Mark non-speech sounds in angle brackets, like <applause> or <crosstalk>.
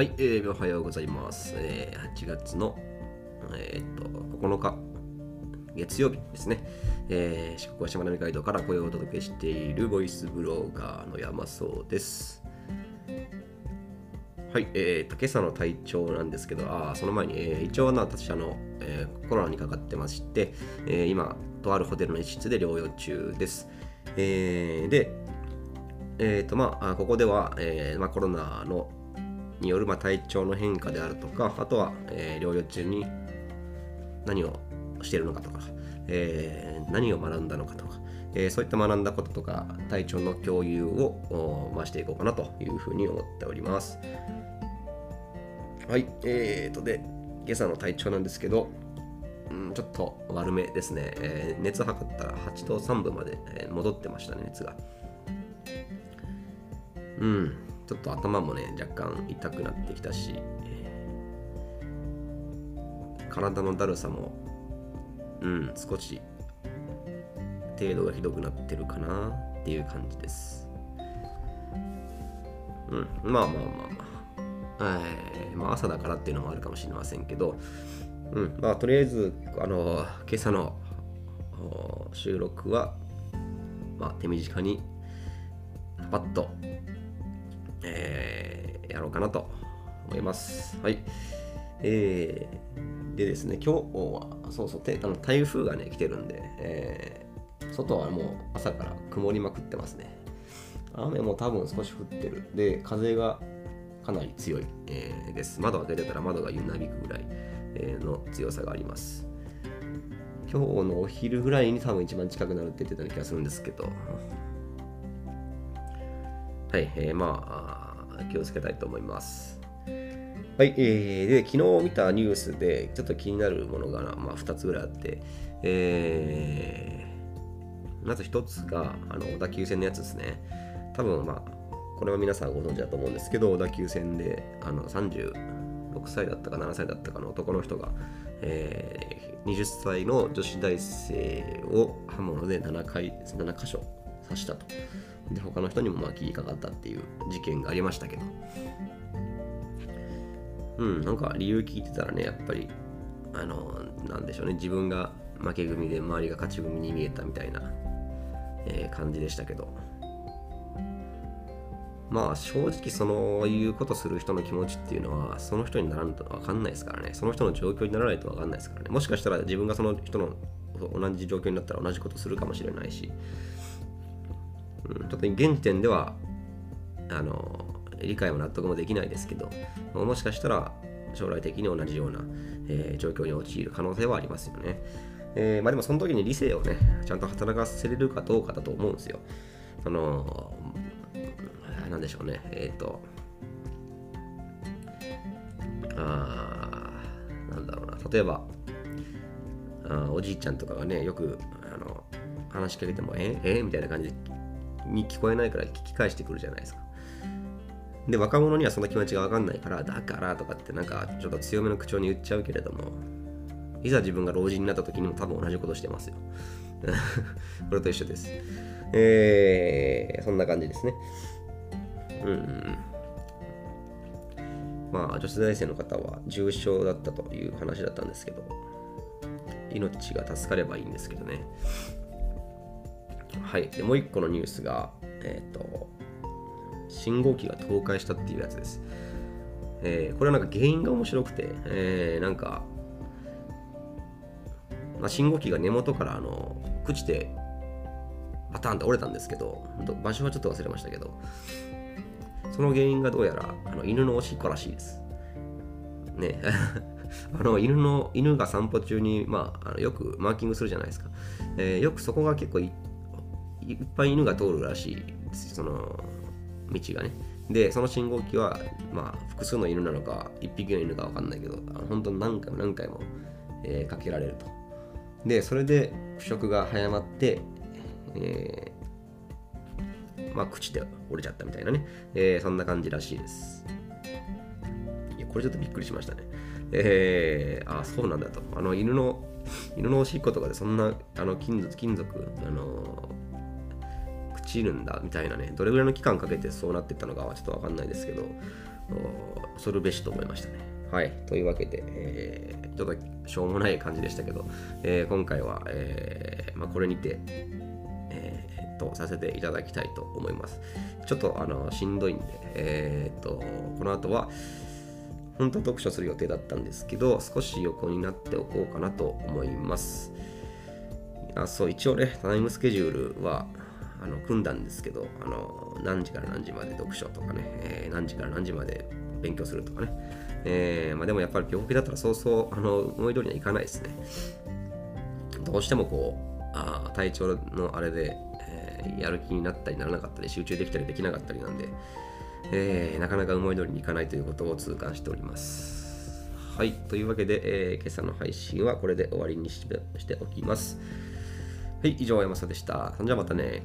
はい、えー、おはようございます。えー、8月の、えー、っと9日、月曜日ですね。えー、四国はしまなみ海道から声をお届けしているボイスブロガーの山荘です。はい、えーと、今朝の体調なんですけど、あその前に、えー、一応な私あの、えー、コロナにかかってまして、えー、今、とあるホテルの一室で療養中です。えー、で、えーとまあ、ここでは、えーまあ、コロナのによる、ま、体調の変化であるとか、あとは、え、療養中に何をしているのかとか、え、何を学んだのかとか、え、そういった学んだこととか体調の共有を、ま、していこうかなというふうに思っております。はい、えーとで、今朝の体調なんですけど、うん、ちょっと悪めですね、えー、熱測ったら8度3分まで、え、戻ってましたね、熱が。うん、ちょっと頭もね、若干痛くなってきたし、体のだるさも、うん、少し程度がひどくなってるかなっていう感じです。うん、まあまあまあまあ、えー、まあ朝だからっていうのもあるかもしれませんけど、うん、まあとりあえず、あの、今朝の収録は、まあ手短にパッと、えー、やろうかなと思います。はい。えー、でですね、今日は、そうそう、あの台風がね、来てるんで、え外はもう朝から曇りまくってますね。雨も多分少し降ってる。で、風がかなり強い、えー、です。窓が出てたら窓がゆなびくぐらい、えー、の強さがあります。今日のお昼ぐらいに多分一番近くなるって言ってたような気がするんですけど。はい、えー、まあ、気をつけたいと思います。はい、えー、で、昨日見たニュースでちょっと気になるものが、まあ、2つぐらいあって、えーまず一つが、あの、小田急線のやつですね。多分、まあ、これは皆さんご存知だと思うんですけど、小田急線で、あの、36歳だったか7歳だったかの男の人が、えー、20歳の女子大生を刃物で7回、7箇所刺したと。で、他の人にもまあ切りかかったっていう事件がありましたけど。うん、なんか理由聞いてたらね、やっぱり、あの、なんでしょうね、自分が負け組で周りが勝ち組に見えたみたいなえー、感じでしたけどまあ正直そのいうことする人の気持ちっていうのはその人にならんと分かんないですからねその人の状況にならないと分かんないですからねもしかしたら自分がその人の同じ状況になったら同じことするかもしれないし、うん、ちょっと現時点ではあの理解も納得もできないですけどもしかしたら将来的に同じような、えー、状況に陥る可能性はありますよね。えー、まあでもその時に理性をね、ちゃんと働かせれるかどうかだと思うんですよ。あの、なんでしょうね、えっ、ー、と、あなんだろうな、例えば、あおじいちゃんとかがね、よくあの話しかけても、ええみたいな感じでに聞こえないから聞き返してくるじゃないですか。で、若者にはそんな気持ちが分かんないから、だからとかってなんかちょっと強めの口調に言っちゃうけれども、いざ自分が老人になった時にも多分同じことしてますよ。<laughs> これと一緒です。えー、そんな感じですね。うん。まあ、女子大生の方は重症だったという話だったんですけど、命が助かればいいんですけどね。はい。で、もう一個のニュースが、え、ー、と、信号機が倒壊したっていうやつです。えー、これはなんか原因が面白くて、えー、なんかまあ、信号機が根元からあの朽ちてパタンと折れたんですけど場所はちょっと忘れましたけどその原因がどうやらあの犬のおしっこらしいですね <laughs> あの犬の犬が散歩中に、まあ、あのよくマーキングするじゃないですか、えー、よくそこが結構いっぱい犬が通るらしいその道がねでその信号機は、まあ、複数の犬なのか1匹の犬か分かんないけど本当に何回も何回も、えー、かけられるとで、それで腐食が早まって、えー、まあ、口で折れちゃったみたいなね、えー、そんな感じらしいです。いや、これちょっとびっくりしましたね。えー、あ、そうなんだと。あの、犬の、犬のおしっことかでそんな、あの、金属、金属、あの朽ちるんだみたいなね、どれぐらいの期間かけてそうなってったのかはちょっとわかんないですけど、恐るべしと思いましたね。はい。というわけで、えー、ちょっとしょうもない感じでしたけど、えー、今回は、えーまあ、これにて、えー、とさせていただきたいと思います。ちょっとあのしんどいんで、えー、とこの後は、本当は読書する予定だったんですけど、少し横になっておこうかなと思います。あそう一応ね、タイムスケジュールはあの組んだんですけど、あの何時から何時まで読書とかね、えー、何時から何時まで勉強するとかね。えー、まあ、でもやっぱり病気だったらそうそうあの思い通りにはいかないですね。どうしてもこう、あ体調のあれで、えー、やる気になったりならなかったり、集中できたりできなかったりなんで、え、なかなか思い通りにいかないということを痛感しております。はい。というわけで、えー、今朝の配信はこれで終わりにしておきます。はい、以上、山下でした。じゃあまたね。